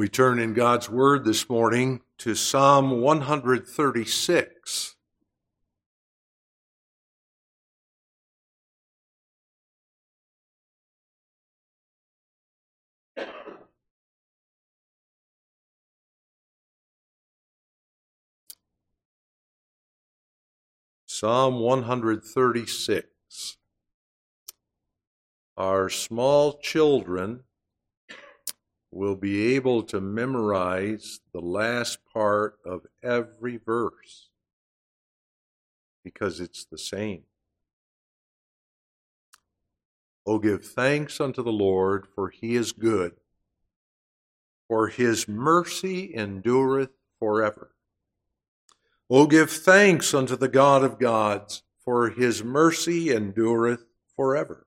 We turn in God's Word this morning to Psalm 136. Psalm 136. Our small children will be able to memorize the last part of every verse because it's the same. Oh, give thanks unto the Lord, for he is good, for his mercy endureth forever. Oh, give thanks unto the God of gods, for his mercy endureth forever.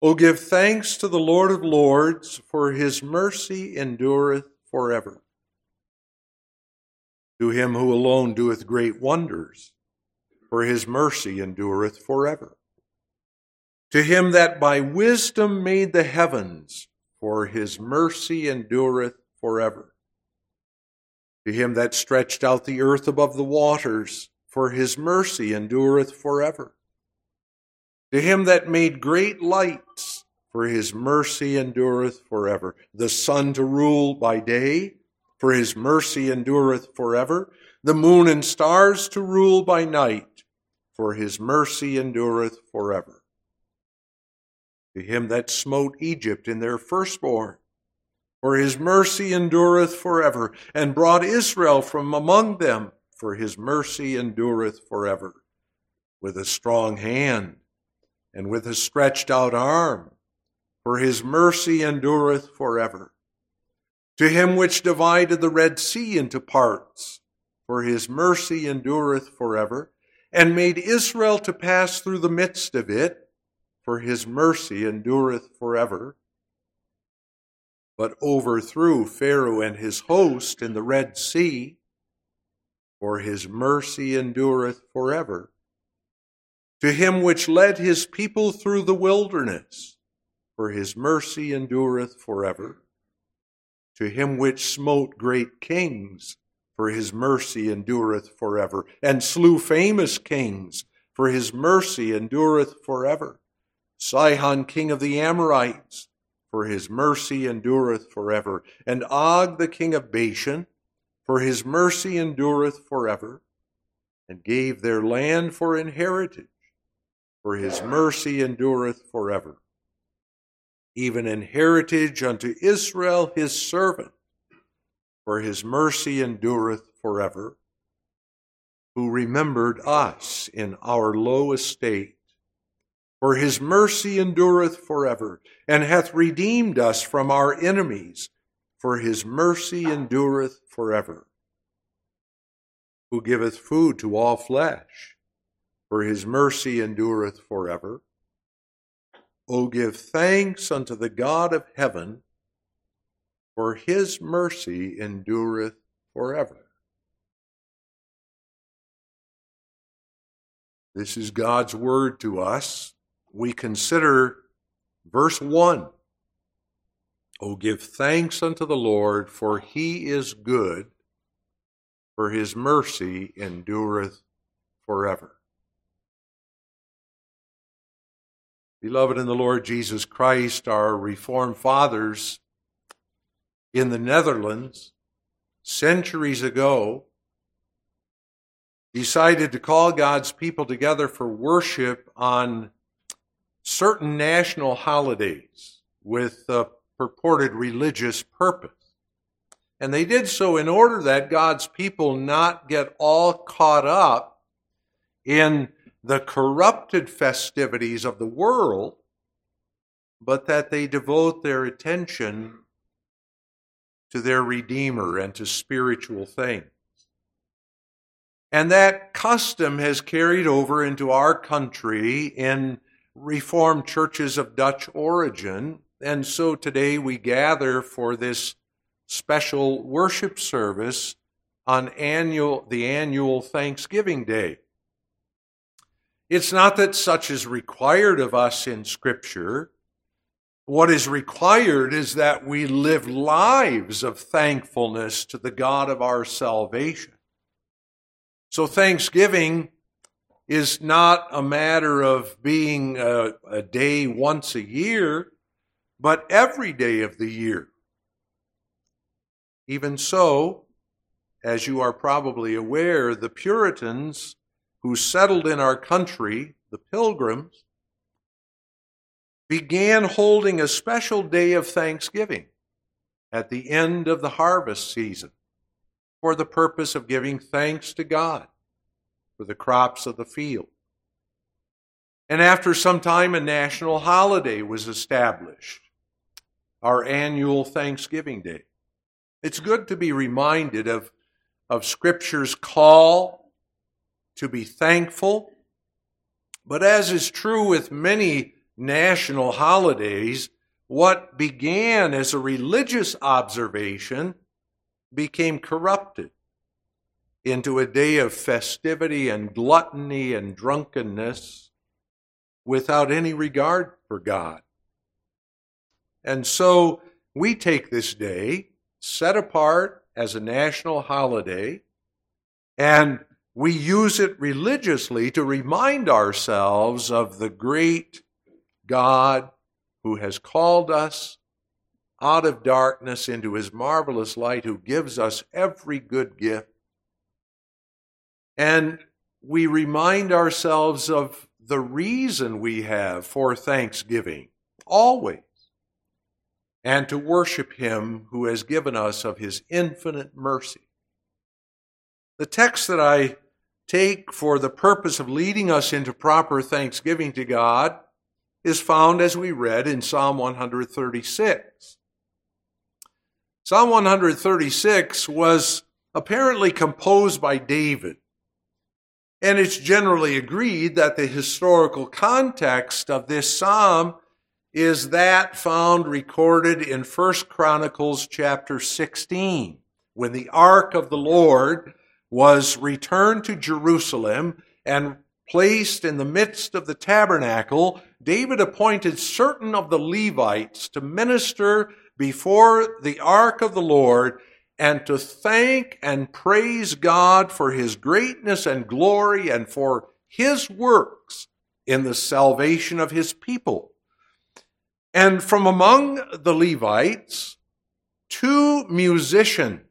Oh, give thanks to the Lord of Lords, for his mercy endureth forever. To him who alone doeth great wonders, for his mercy endureth forever. To him that by wisdom made the heavens, for his mercy endureth forever. To him that stretched out the earth above the waters, for his mercy endureth forever to him that made great lights, for his mercy endureth forever. The sun to rule by day, for his mercy endureth forever. The moon and stars to rule by night, for his mercy endureth forever. To him that smote Egypt in their firstborn, for his mercy endureth forever, and brought Israel from among them, for his mercy endureth forever. With a strong hand, and with a stretched out arm, for his mercy endureth forever. To him which divided the Red Sea into parts, for his mercy endureth forever, and made Israel to pass through the midst of it, for his mercy endureth forever, but overthrew Pharaoh and his host in the Red Sea, for his mercy endureth forever to him which led his people through the wilderness, for his mercy endureth forever. To him which smote great kings, for his mercy endureth forever, and slew famous kings, for his mercy endureth forever. Sihon, king of the Amorites, for his mercy endureth forever, and Og, the king of Bashan, for his mercy endureth forever, and gave their land for inheritance for his mercy endureth forever. Even an heritage unto Israel his servant, for his mercy endureth forever, who remembered us in our low estate. For his mercy endureth forever, and hath redeemed us from our enemies, for his mercy endureth forever. Who giveth food to all flesh for his mercy endureth forever. O give thanks unto the God of heaven, for his mercy endureth forever. This is God's word to us. We consider verse 1. O give thanks unto the Lord, for he is good, for his mercy endureth forever. Beloved in the Lord Jesus Christ, our Reformed fathers in the Netherlands centuries ago decided to call God's people together for worship on certain national holidays with a purported religious purpose. And they did so in order that God's people not get all caught up in the corrupted festivities of the world, but that they devote their attention to their Redeemer and to spiritual things. And that custom has carried over into our country in Reformed churches of Dutch origin. And so today we gather for this special worship service on annual, the annual Thanksgiving Day. It's not that such is required of us in Scripture, What is required is that we live lives of thankfulness to the God of our salvation. So Thanksgiving is not a matter of being a, a, day once a year, but every day of the year. Even so, as you are probably aware, the Puritans who settled in our country, the Pilgrims, began holding a special day of thanksgiving at the end of the harvest season for the purpose of giving thanks to God for the crops of the field. And after some time, a national holiday was established, our annual Thanksgiving Day. It's good to be reminded of, of Scripture's call to be thankful. But as is true with many national holidays, what began as a religious observation became corrupted into a day of festivity and gluttony and drunkenness without any regard for God. And so we take this day, set apart as a national holiday, and we use it religiously to remind ourselves of the great God who has called us out of darkness into his marvelous light, who gives us every good gift. And we remind ourselves of the reason we have for thanksgiving, always, and to worship him who has given us of his infinite mercy. The text that I take for the purpose of leading us into proper thanksgiving to God is found, as we read, in Psalm 136. Psalm 136 was apparently composed by David. And it's generally agreed that the historical context of this psalm is that found recorded in 1 Chronicles chapter 16, when the ark of the Lord was returned to Jerusalem and placed in the midst of the tabernacle, David appointed certain of the Levites to minister before the ark of the Lord and to thank and praise God for his greatness and glory and for his works in the salvation of his people. And from among the Levites, two musicians,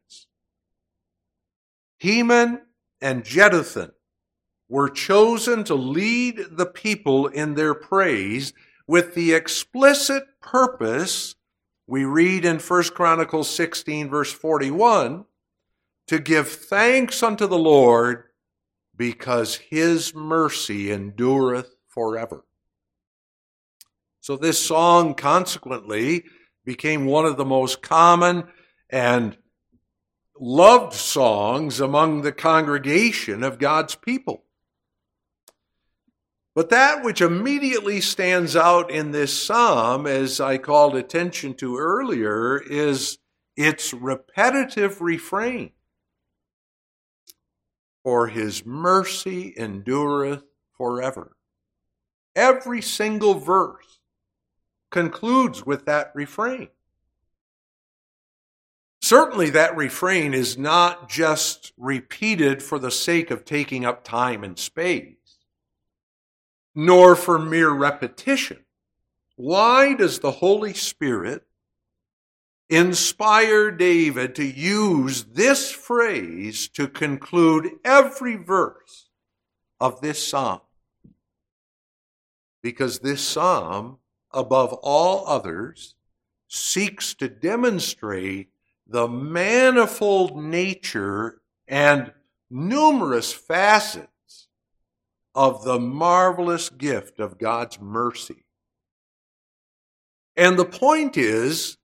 Heman and Jeduthun, were chosen to lead the people in their praise with the explicit purpose we read in 1 Chronicles 16 verse 41 to give thanks unto the Lord because his mercy endureth forever. So this song consequently became one of the most common and loved songs among the congregation of God's people. But that which immediately stands out in this psalm, as I called attention to earlier, is its repetitive refrain. For his mercy endureth forever. Every single verse concludes with that refrain. Certainly, that refrain is not just repeated for the sake of taking up time and space nor for mere repetition. Why does the Holy Spirit inspire David to use this phrase to conclude every verse of this psalm? Because this psalm, above all others, seeks to demonstrate the manifold nature and numerous facets of the marvelous gift of God's mercy. And the point is,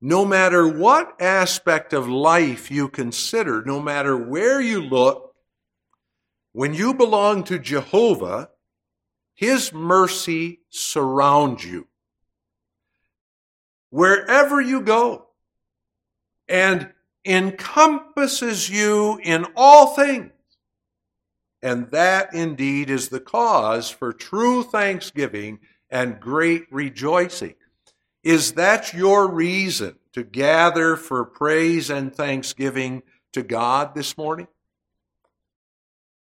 no matter what aspect of life you consider, no matter where you look, when you belong to Jehovah, His mercy surrounds you. Wherever you go, and encompasses you in all things. And that indeed is the cause for true thanksgiving and great rejoicing. Is that your reason to gather for praise and thanksgiving to God this morning?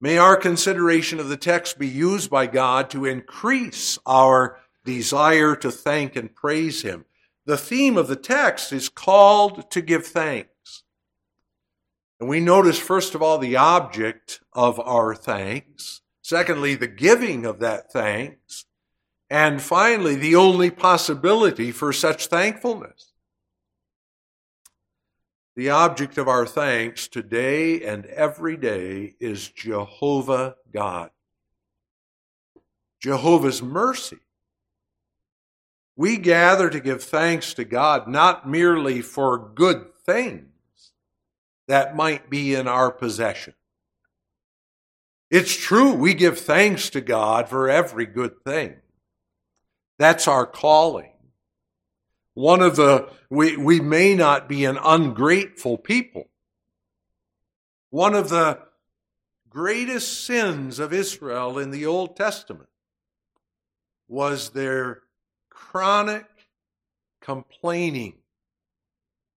May our consideration of the text be used by God to increase our desire to thank and praise Him. The theme of the text is called to give thanks. And we notice, first of all, the object of our thanks. Secondly, the giving of that thanks. And finally, the only possibility for such thankfulness. The object of our thanks today and every day is Jehovah God. Jehovah's mercy. We gather to give thanks to God not merely for good things that might be in our possession. It's true, we give thanks to God for every good thing. That's our calling. One of the, we, we may not be an ungrateful people. One of the greatest sins of Israel in the Old Testament was their chronic complaining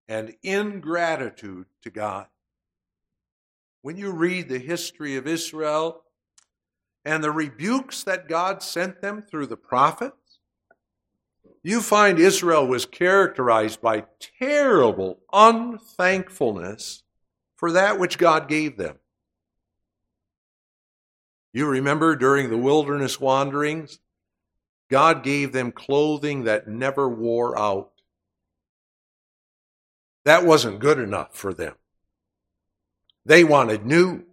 and ingratitude to God. When you read the history of Israel and the rebukes that God sent them through the prophets, you find Israel was characterized by terrible unthankfulness for that which God gave them. You remember during the wilderness wanderings, God gave them clothing that never wore out. That wasn't good enough for them. They wanted new.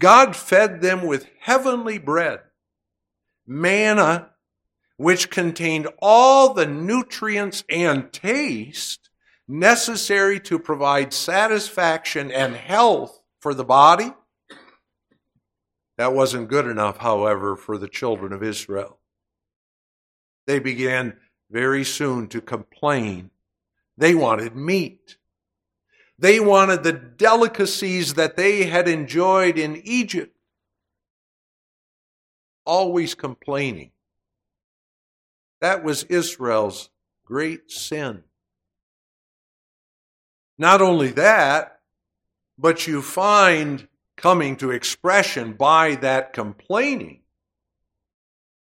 God fed them with heavenly bread, manna which contained all the nutrients and taste necessary to provide satisfaction and health for the body. That wasn't good enough, however, for the children of Israel. They began very soon to complain. They wanted meat. They wanted the delicacies that they had enjoyed in Egypt. Always complaining. That was Israel's great sin. Not only that, but you find coming to expression by that complaining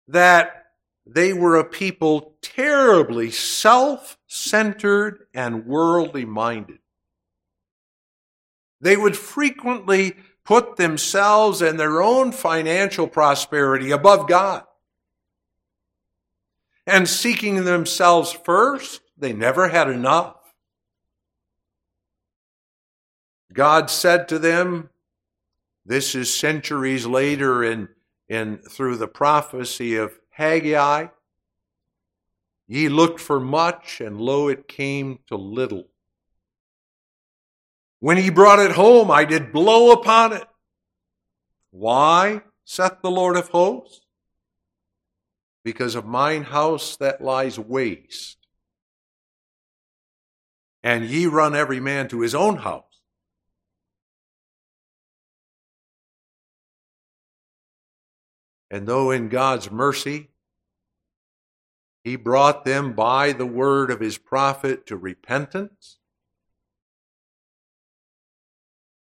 that they were a people terribly self centered and worldly minded. They would frequently put themselves and their own financial prosperity above God and seeking themselves first, they never had enough. God said to them, this is centuries later in, in through the prophecy of Haggai. Ye looked for much, and lo, it came to little. When he brought it home, I did blow upon it. Why, saith the Lord of hosts? because of mine house that lies waste. And ye run every man to his own house. And though in God's mercy, he brought them by the word of his prophet to repentance,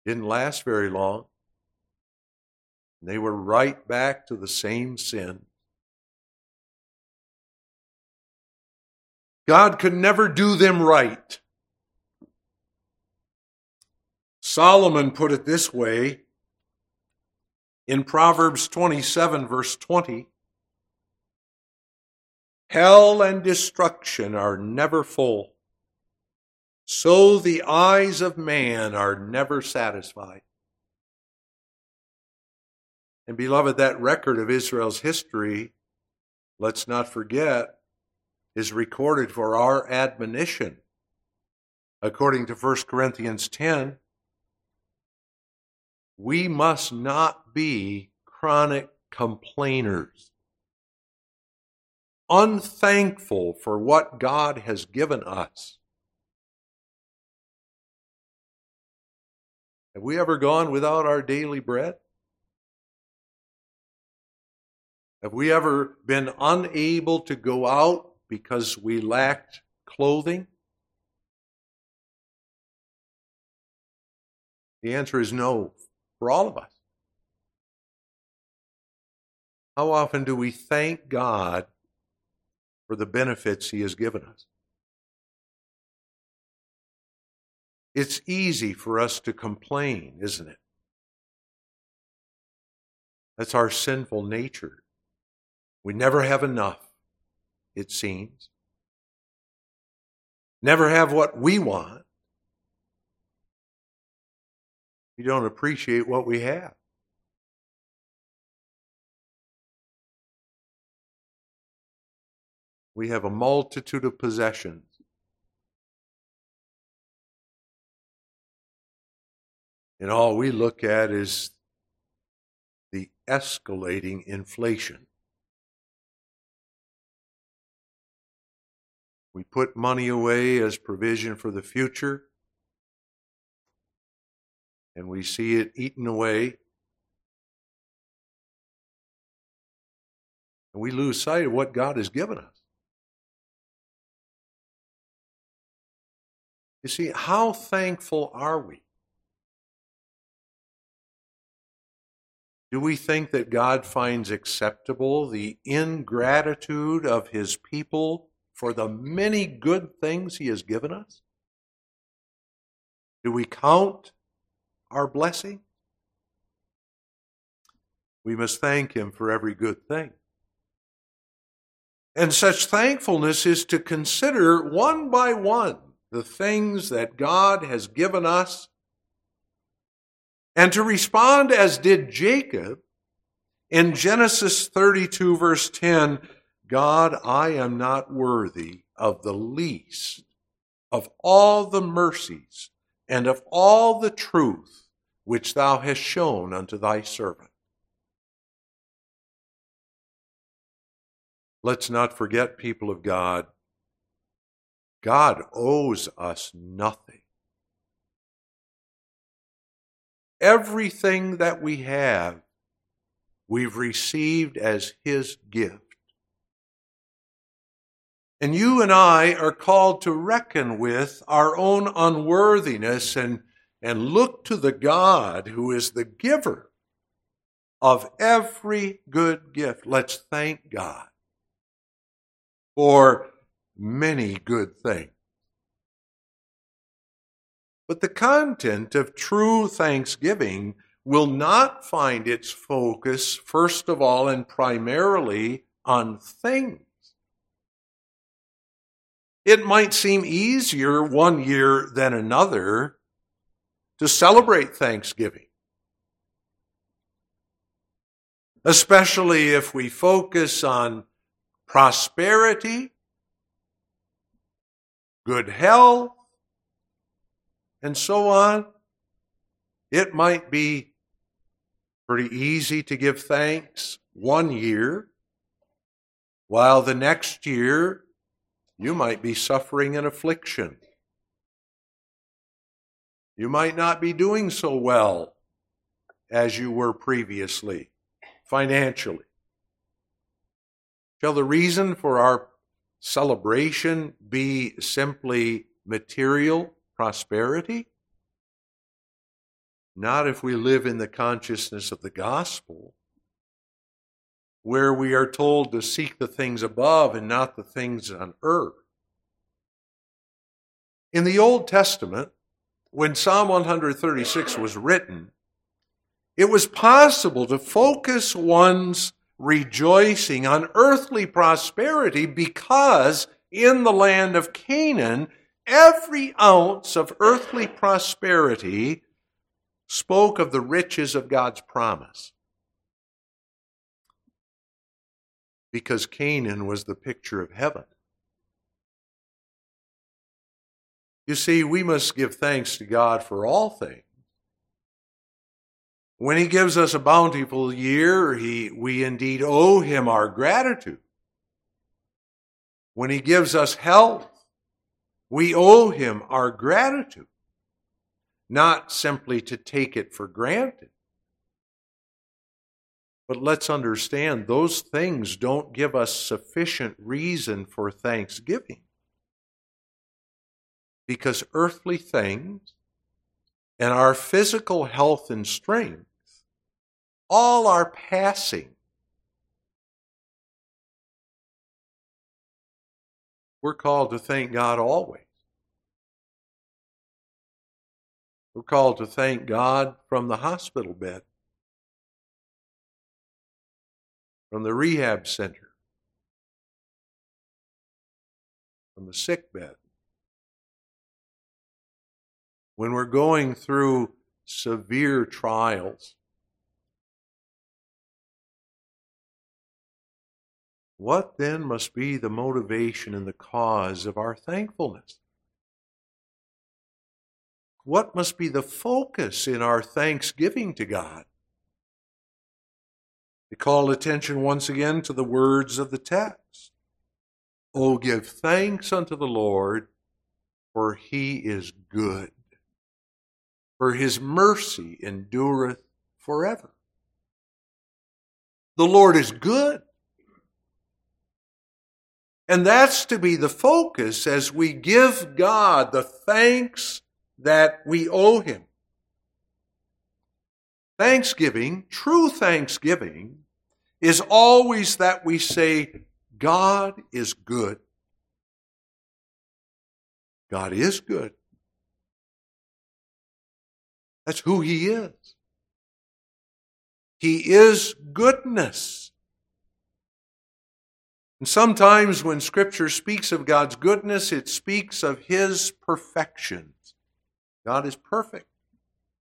didn't last very long. They were right back to the same sin. God could never do them right. Solomon put it this way in Proverbs 27, verse 20 Hell and destruction are never full, so the eyes of man are never satisfied. And beloved, that record of Israel's history, let's not forget, is recorded for our admonition. According to 1 Corinthians 10, we must not be chronic complainers, unthankful for what God has given us. Have we ever gone without our daily bread? Have we ever been unable to go out because we lacked clothing? The answer is no for all of us. How often do we thank God for the benefits He has given us? It's easy for us to complain, isn't it? That's our sinful nature. We never have enough, it seems. Never have what we want. We don't appreciate what we have. We have a multitude of possessions. And all we look at is the escalating inflation. We put money away as provision for the future, and we see it eaten away. And we lose sight of what God has given us. You see, how thankful are we? Do we think that God finds acceptable the ingratitude of his people for the many good things he has given us? Do we count our blessing? We must thank him for every good thing. And such thankfulness is to consider one by one the things that God has given us and to respond as did Jacob in Genesis 32, verse 10 God, I am not worthy of the least of all the mercies and of all the truth which thou hast shown unto thy servant. Let's not forget, people of God, God owes us nothing. Everything that we have, we've received as His gift. And you and I are called to reckon with our own unworthiness and, and look to the God who is the giver of every good gift. Let's thank God for many good things. But the content of true thanksgiving will not find its focus, first of all and primarily, on things. It might seem easier one year than another to celebrate Thanksgiving, especially if we focus on prosperity, good health, and so on, it might be pretty easy to give thanks one year, while the next year you might be suffering an affliction. You might not be doing so well as you were previously, financially. Shall the reason for our celebration be simply material prosperity? Not if we live in the consciousness of the gospel, where we are told to seek the things above and not the things on earth. In the Old Testament, when Psalm 136 was written, it was possible to focus one's rejoicing on earthly prosperity because in the land of Canaan, every ounce of earthly prosperity spoke of the riches of God's promise. Because Canaan was the picture of heaven. You see, we must give thanks to God for all things. When He gives us a bountiful year, he, we indeed owe Him our gratitude. When He gives us health, we owe him our gratitude, not simply to take it for granted. But let's understand those things don't give us sufficient reason for thanksgiving. Because earthly things and our physical health and strength all are passing. We're called to thank God always. We're called to thank God from the hospital bed, from the rehab center, from the sick bed. When we're going through severe trials, what then must be the motivation and the cause of our thankfulness? What must be the focus in our thanksgiving to God? To call attention once again to the words of the text. Oh, give thanks unto the Lord, for he is good, for his mercy endureth forever. The Lord is good. And that's to be the focus as we give God the thanks that we owe him. Thanksgiving, true thanksgiving, is always that we say, God is good. God is good. That's who He is. He is goodness. And sometimes when Scripture speaks of God's goodness, it speaks of His perfections. God is perfect,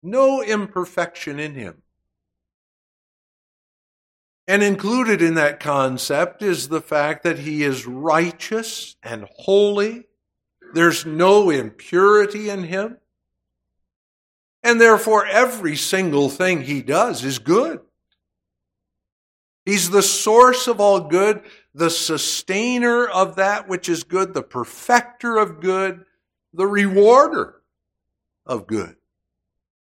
no imperfection in him. And included in that concept is the fact that he is righteous and holy. There's no impurity in him. And therefore, every single thing he does is good. He's the source of all good, the sustainer of that which is good, the perfecter of good, the rewarder of good.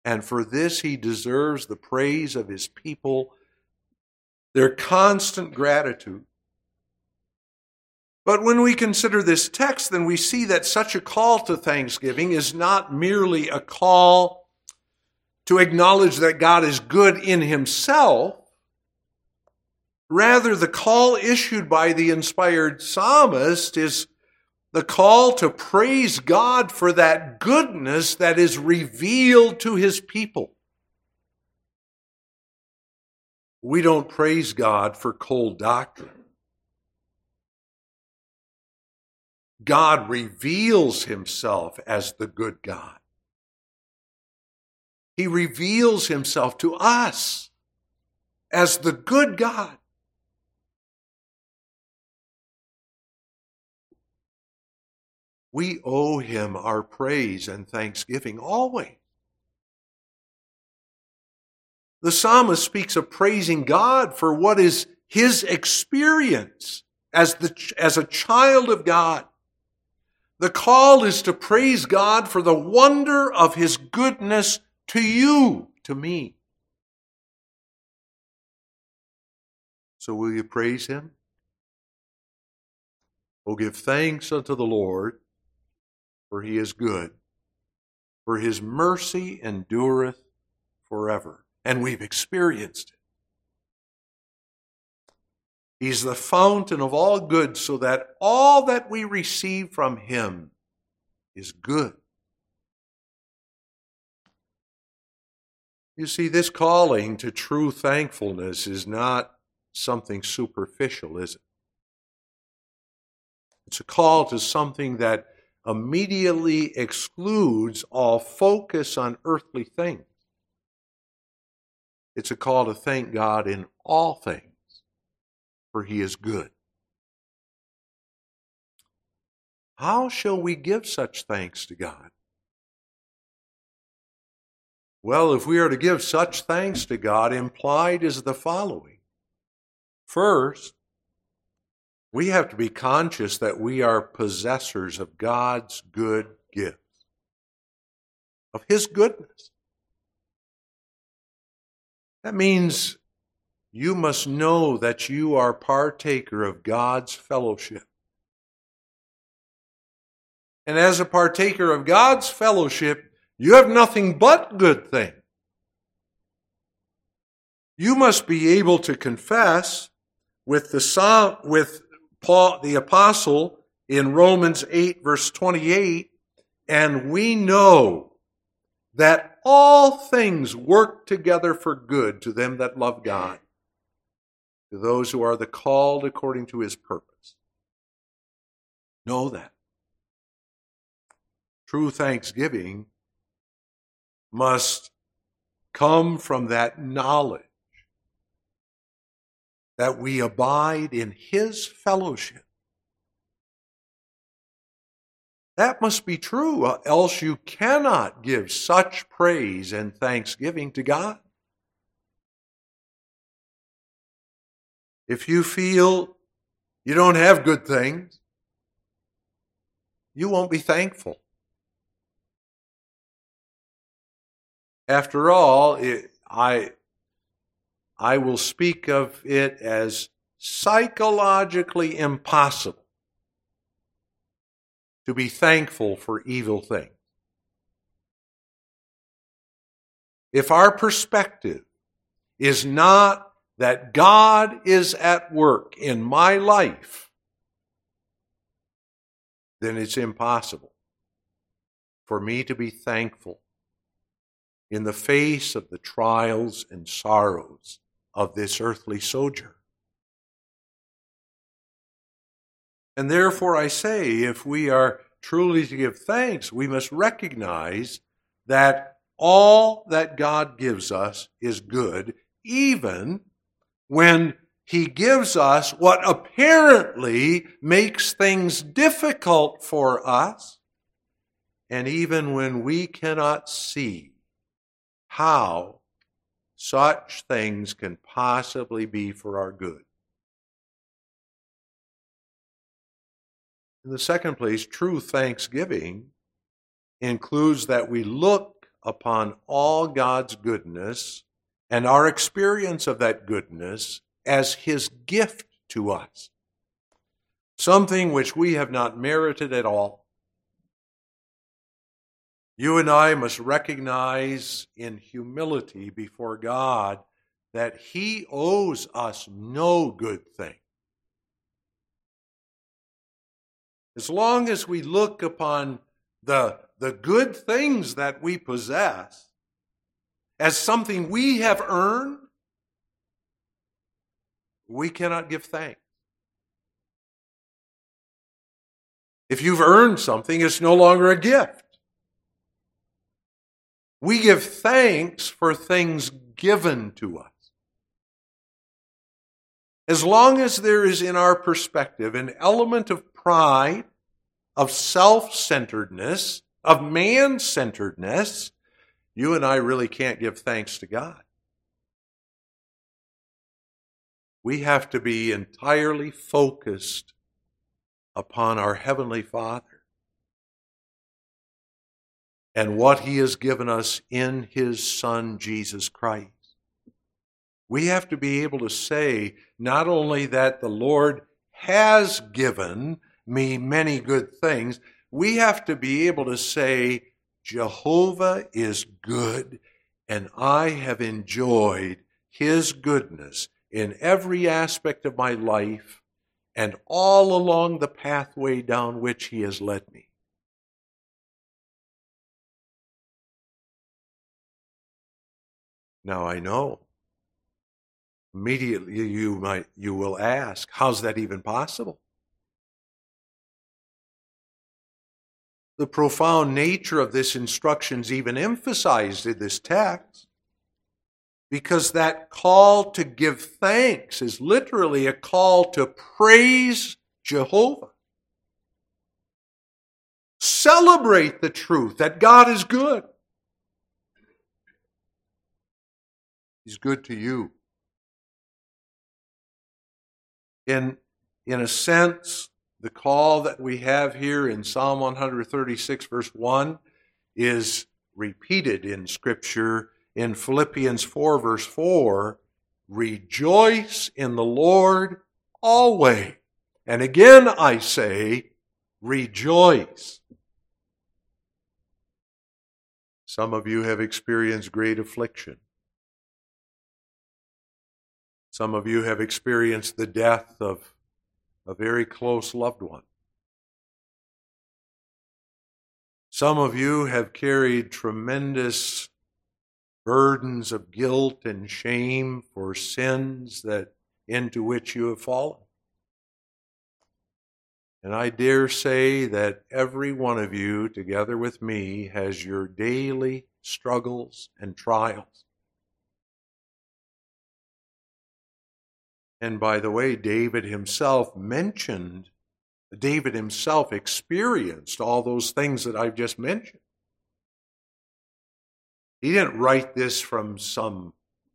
And for this, he deserves the praise of his people, their constant gratitude. But when we consider this text, then we see that such a call to thanksgiving is not merely a call to acknowledge that God is good in himself. Rather, the call issued by the inspired psalmist is the call to praise God for that goodness that is revealed to his people. We don't praise God for cold doctrine. God reveals himself as the good God. He reveals himself to us as the good God. we owe him our praise and thanksgiving always. The psalmist speaks of praising God for what is his experience as, the, as a child of God. The call is to praise God for the wonder of his goodness to you, to me. So will you praise him? Oh, give thanks unto the Lord for he is good. For his mercy endureth forever. And we've experienced it. He's the fountain of all good, so that all that we receive from him is good. You see, this calling to true thankfulness is not something superficial, is it? It's a call to something that immediately excludes all focus on earthly things. It's a call to thank God in all things, for He is good. How shall we give such thanks to God? Well, if we are to give such thanks to God, implied is the following. First, we have to be conscious that we are possessors of God's good gifts, of His goodness. That means you must know that you are partaker of God's fellowship. And as a partaker of God's fellowship, you have nothing but good things. You must be able to confess with the with Paul the apostle in Romans 8 verse 28 and we know that all things work together for good to them that love God to those who are the called according to his purpose know that true thanksgiving must come from that knowledge that we abide in His fellowship. That must be true, else you cannot give such praise and thanksgiving to God. If you feel you don't have good things, you won't be thankful. After all, it, I I will speak of it as psychologically impossible to be thankful for evil things. If our perspective is not that God is at work in my life, then it's impossible for me to be thankful in the face of the trials and sorrows of this earthly sojourn. And therefore, I say, if we are truly to give thanks, we must recognize that all that God gives us is good, even when He gives us what apparently makes things difficult for us, and even when we cannot see how such things can possibly be for our good. In the second place, true thanksgiving includes that we look upon all God's goodness and our experience of that goodness as His gift to us. Something which we have not merited at all, you and I must recognize in humility before God that He owes us no good thing. As long as we look upon the, the good things that we possess as something we have earned, we cannot give thanks. If you've earned something, it's no longer a gift. We give thanks for things given to us. As long as there is in our perspective an element of pride, of self centeredness, of man centeredness, you and I really can't give thanks to God. We have to be entirely focused upon our Heavenly Father and what He has given us in His Son, Jesus Christ. We have to be able to say not only that the Lord has given me many good things, we have to be able to say, Jehovah is good, and I have enjoyed His goodness in every aspect of my life and all along the pathway down which He has led me. Now I know. Immediately you might you will ask, how's that even possible? The profound nature of this instruction is even emphasized in this text because that call to give thanks is literally a call to praise Jehovah. Celebrate the truth that God is good. He's good to you. In, in a sense, the call that we have here in Psalm 136, verse 1, is repeated in Scripture in Philippians 4, verse 4, rejoice in the Lord always. And again I say, rejoice. Some of you have experienced great affliction. Some of you have experienced the death of a very close loved one. Some of you have carried tremendous burdens of guilt and shame for sins that into which you have fallen. And I dare say that every one of you, together with me, has your daily struggles and trials. And by the way, David himself mentioned, David himself experienced all those things that I've just mentioned. He didn't write this from some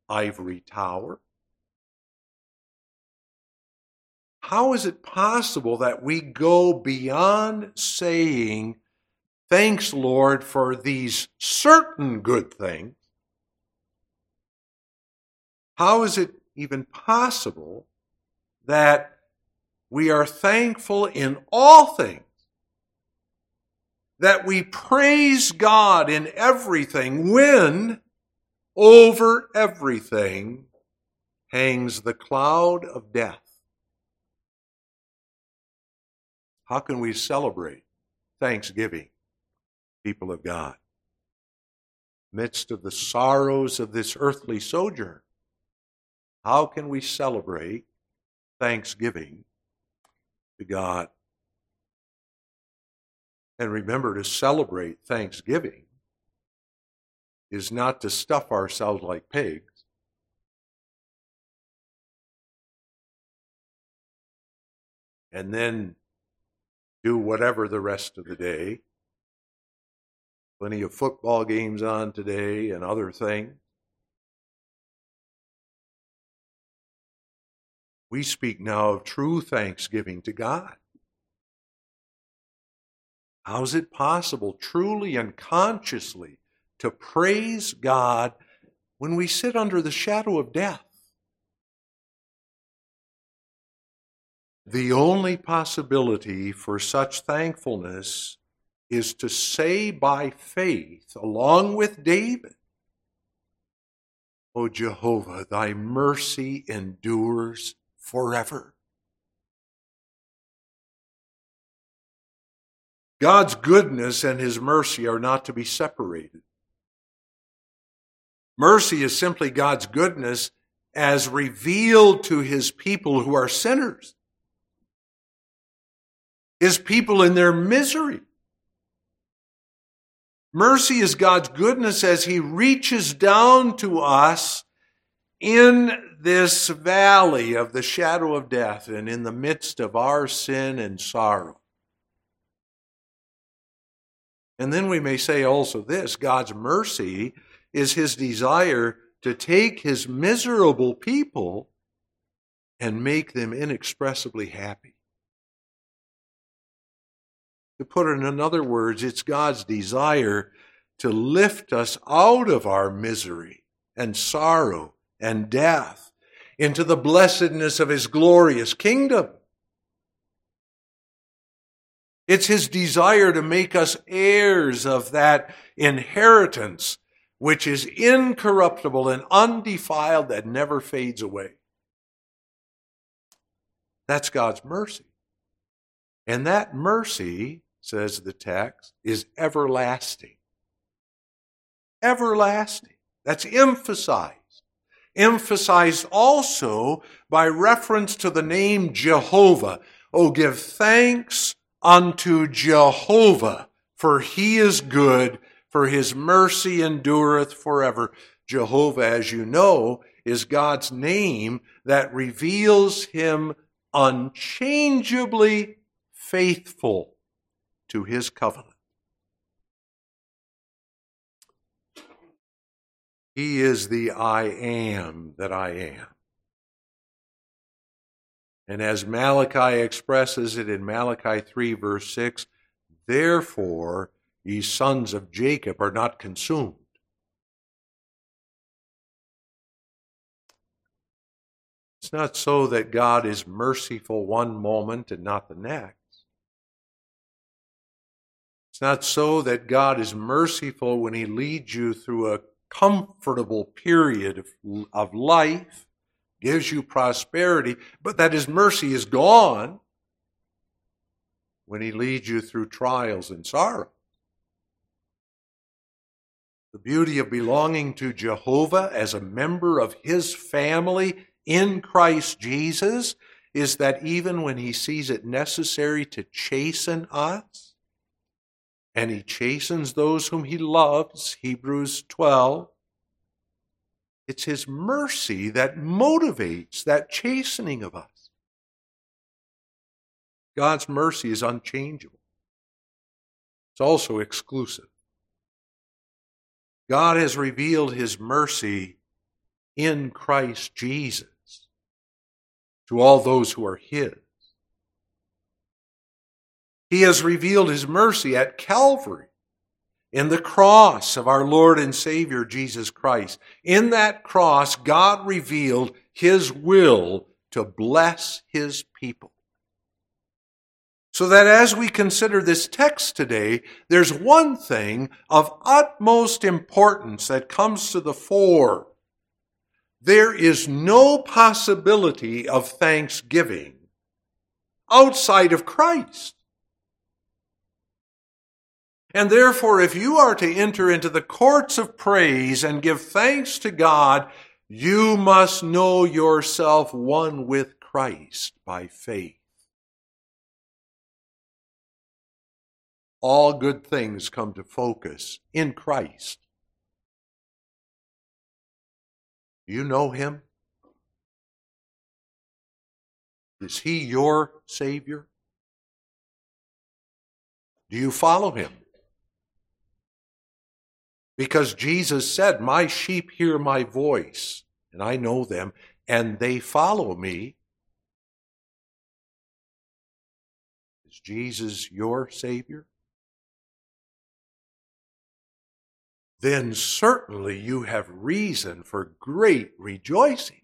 ivory tower. How is it possible that we go beyond saying, Thanks, Lord, for these certain good things? How is it even possible that we are thankful in all things? That we praise God in everything when over everything hangs the cloud of death? How can we celebrate Thanksgiving, people of God? Midst of the sorrows of this earthly sojourn, how can we celebrate Thanksgiving to God? And remember to celebrate Thanksgiving is not to stuff ourselves like pigs. And then do whatever the rest of the day. Plenty of football games on today and other things. We speak now of true thanksgiving to God. How is it possible, truly and consciously, to praise God when we sit under the shadow of death? The only possibility for such thankfulness is to say by faith, along with David, O Jehovah, thy mercy endures forever. God's goodness and his mercy are not to be separated. Mercy is simply God's goodness as revealed to his people who are sinners his people in their misery. Mercy is God's goodness as he reaches down to us in this valley of the shadow of death and in the midst of our sin and sorrow. And then we may say also this God's mercy is his desire to take his miserable people and make them inexpressibly happy. To put it in other words, it's God's desire to lift us out of our misery and sorrow and death into the blessedness of His glorious kingdom. It's His desire to make us heirs of that inheritance which is incorruptible and undefiled that never fades away. That's God's mercy. And that mercy says the text, is everlasting. Everlasting. That's emphasized. Emphasized also by reference to the name Jehovah. Oh, give thanks unto Jehovah, for he is good, for his mercy endureth forever. Jehovah, as you know, is God's name that reveals him unchangeably faithful to his covenant. He is the I am that I am. And as Malachi expresses it in Malachi 3, verse 6, therefore ye sons of Jacob are not consumed. It's not so that God is merciful one moment and not the next. It's not so that God is merciful when He leads you through a comfortable period of, of life, gives you prosperity, but that His mercy is gone when He leads you through trials and sorrow. The beauty of belonging to Jehovah as a member of His family in Christ Jesus is that even when he sees it necessary to chasten us, and he chastens those whom he loves, Hebrews 12, it's his mercy that motivates that chastening of us. God's mercy is unchangeable. It's also exclusive. God has revealed his mercy in Christ Jesus to all those who are His. He has revealed His mercy at Calvary in the cross of our Lord and Savior Jesus Christ. In that cross, God revealed His will to bless His people. So that as we consider this text today, there's one thing of utmost importance that comes to the fore there is no possibility of thanksgiving outside of Christ. And therefore, if you are to enter into the courts of praise and give thanks to God, you must know yourself one with Christ by faith. All good things come to focus in Christ. You know him? Is he your Savior? Do you follow him? Because Jesus said, My sheep hear my voice, and I know them, and they follow me. Is Jesus your Savior? then certainly you have reason for great rejoicing.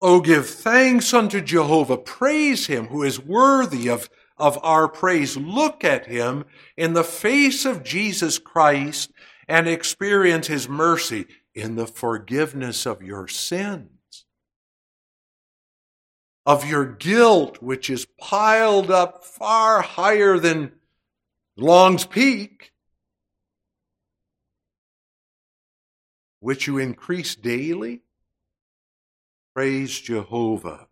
Oh, give thanks unto Jehovah. Praise him who is worthy of, of our praise. Look at him in the face of Jesus Christ and experience his mercy in the forgiveness of your sins, of your guilt, which is piled up far higher than Long's Peak. which you increase daily? Praise Jehovah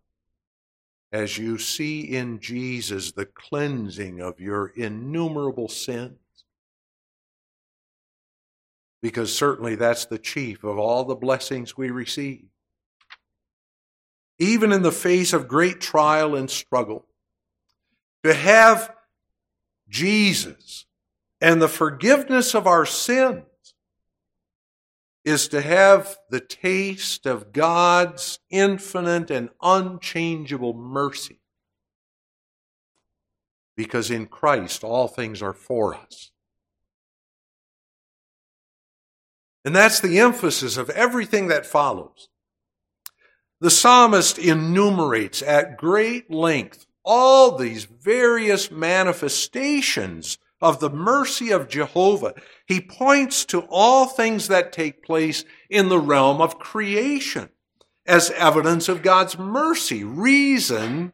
as you see in Jesus the cleansing of your innumerable sins. Because certainly that's the chief of all the blessings we receive. Even in the face of great trial and struggle, to have Jesus and the forgiveness of our sins is to have the taste of God's infinite and unchangeable mercy. Because in Christ, all things are for us. And that's the emphasis of everything that follows. The psalmist enumerates at great length all these various manifestations of the mercy of Jehovah. He points to all things that take place in the realm of creation as evidence of God's mercy, reason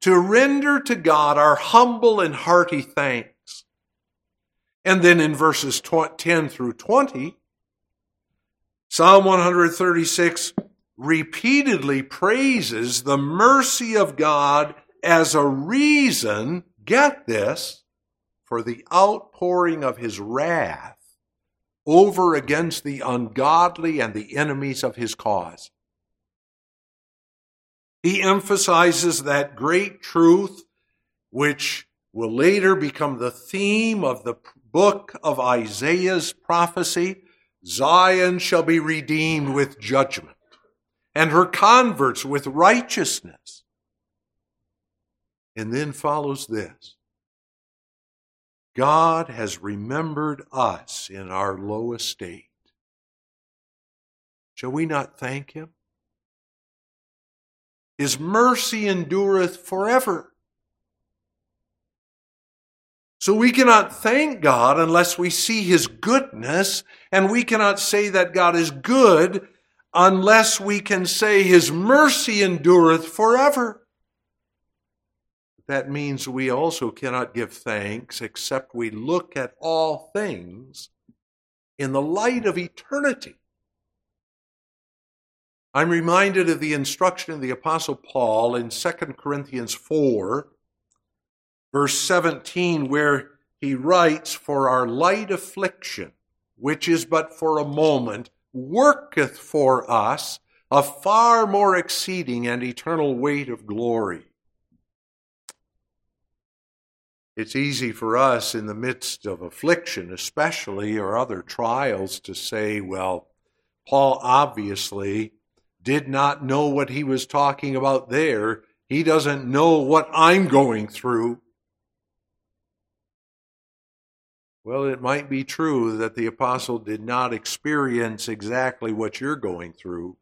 to render to God our humble and hearty thanks. And then in verses 10 through 20, Psalm 136 repeatedly praises the mercy of God as a reason, get this, for the outpouring of his wrath over against the ungodly and the enemies of his cause. He emphasizes that great truth, which will later become the theme of the book of Isaiah's prophecy Zion shall be redeemed with judgment, and her converts with righteousness. And then follows this God has remembered us in our low estate. Shall we not thank Him? His mercy endureth forever. So we cannot thank God unless we see His goodness, and we cannot say that God is good unless we can say His mercy endureth forever. That means we also cannot give thanks except we look at all things in the light of eternity. I'm reminded of the instruction of the Apostle Paul in 2 Corinthians 4 verse 17, where he writes, For our light affliction, which is but for a moment, worketh for us a far more exceeding and eternal weight of glory. It's easy for us in the midst of affliction, especially, or other trials, to say, well, Paul obviously did not know what he was talking about there. He doesn't know what I'm going through. Well, it might be true that the apostle did not experience exactly what you're going through.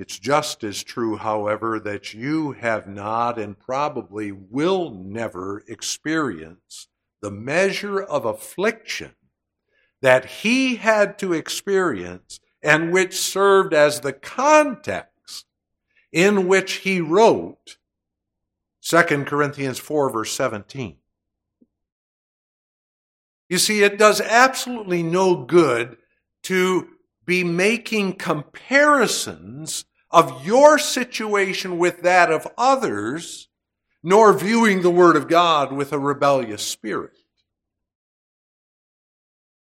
It's just as true, however, that you have not and probably will never experience the measure of affliction that he had to experience and which served as the context in which he wrote 2 Corinthians 4, verse 17. You see, it does absolutely no good to be making comparisons of your situation with that of others, nor viewing the Word of God with a rebellious spirit.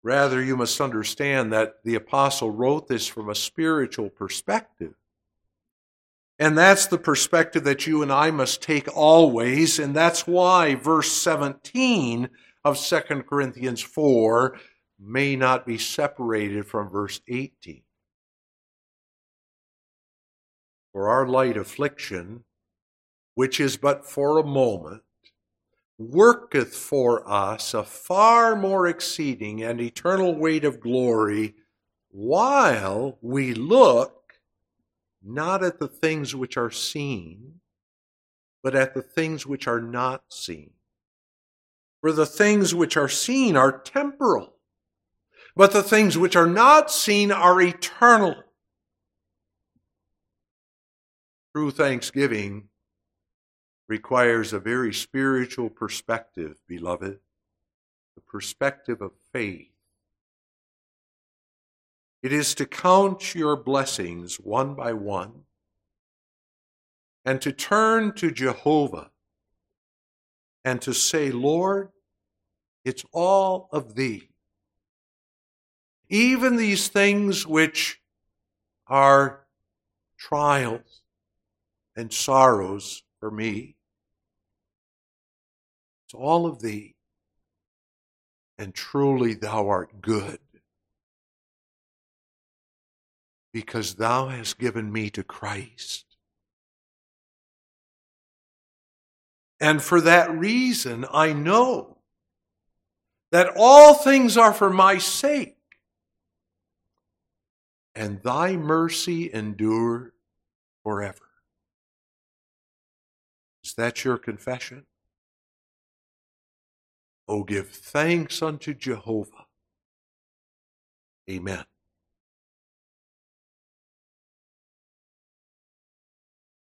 Rather, you must understand that the apostle wrote this from a spiritual perspective. And that's the perspective that you and I must take always. And that's why verse 17 of 2 Corinthians 4 may not be separated from verse 18. For our light affliction, which is but for a moment, worketh for us a far more exceeding and eternal weight of glory, while we look not at the things which are seen, but at the things which are not seen. For the things which are seen are temporal, but the things which are not seen are eternal. True thanksgiving requires a very spiritual perspective, beloved, the perspective of faith. It is to count your blessings one by one and to turn to Jehovah and to say, Lord, it's all of thee. Even these things which are trials and sorrows for me, it's all of thee. And truly thou art good, because thou hast given me to Christ. And for that reason, I know that all things are for my sake, and thy mercy endure forever. Is that your confession? Oh, give thanks unto Jehovah. Amen.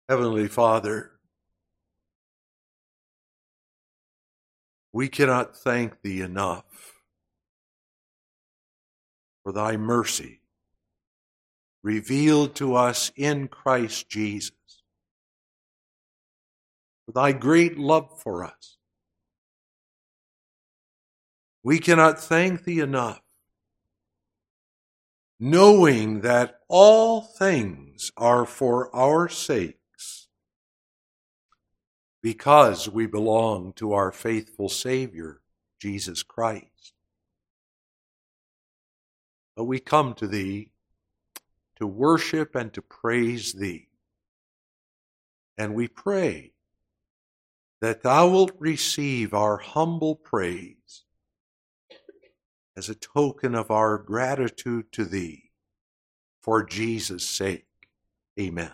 Heavenly Father, We cannot thank thee enough for thy mercy revealed to us in Christ Jesus, for thy great love for us. We cannot thank thee enough, knowing that all things are for our sakes, because we belong to our faithful Savior, Jesus Christ. But we come to Thee to worship and to praise Thee. And we pray that Thou wilt receive our humble praise as a token of our gratitude to Thee for Jesus' sake. Amen.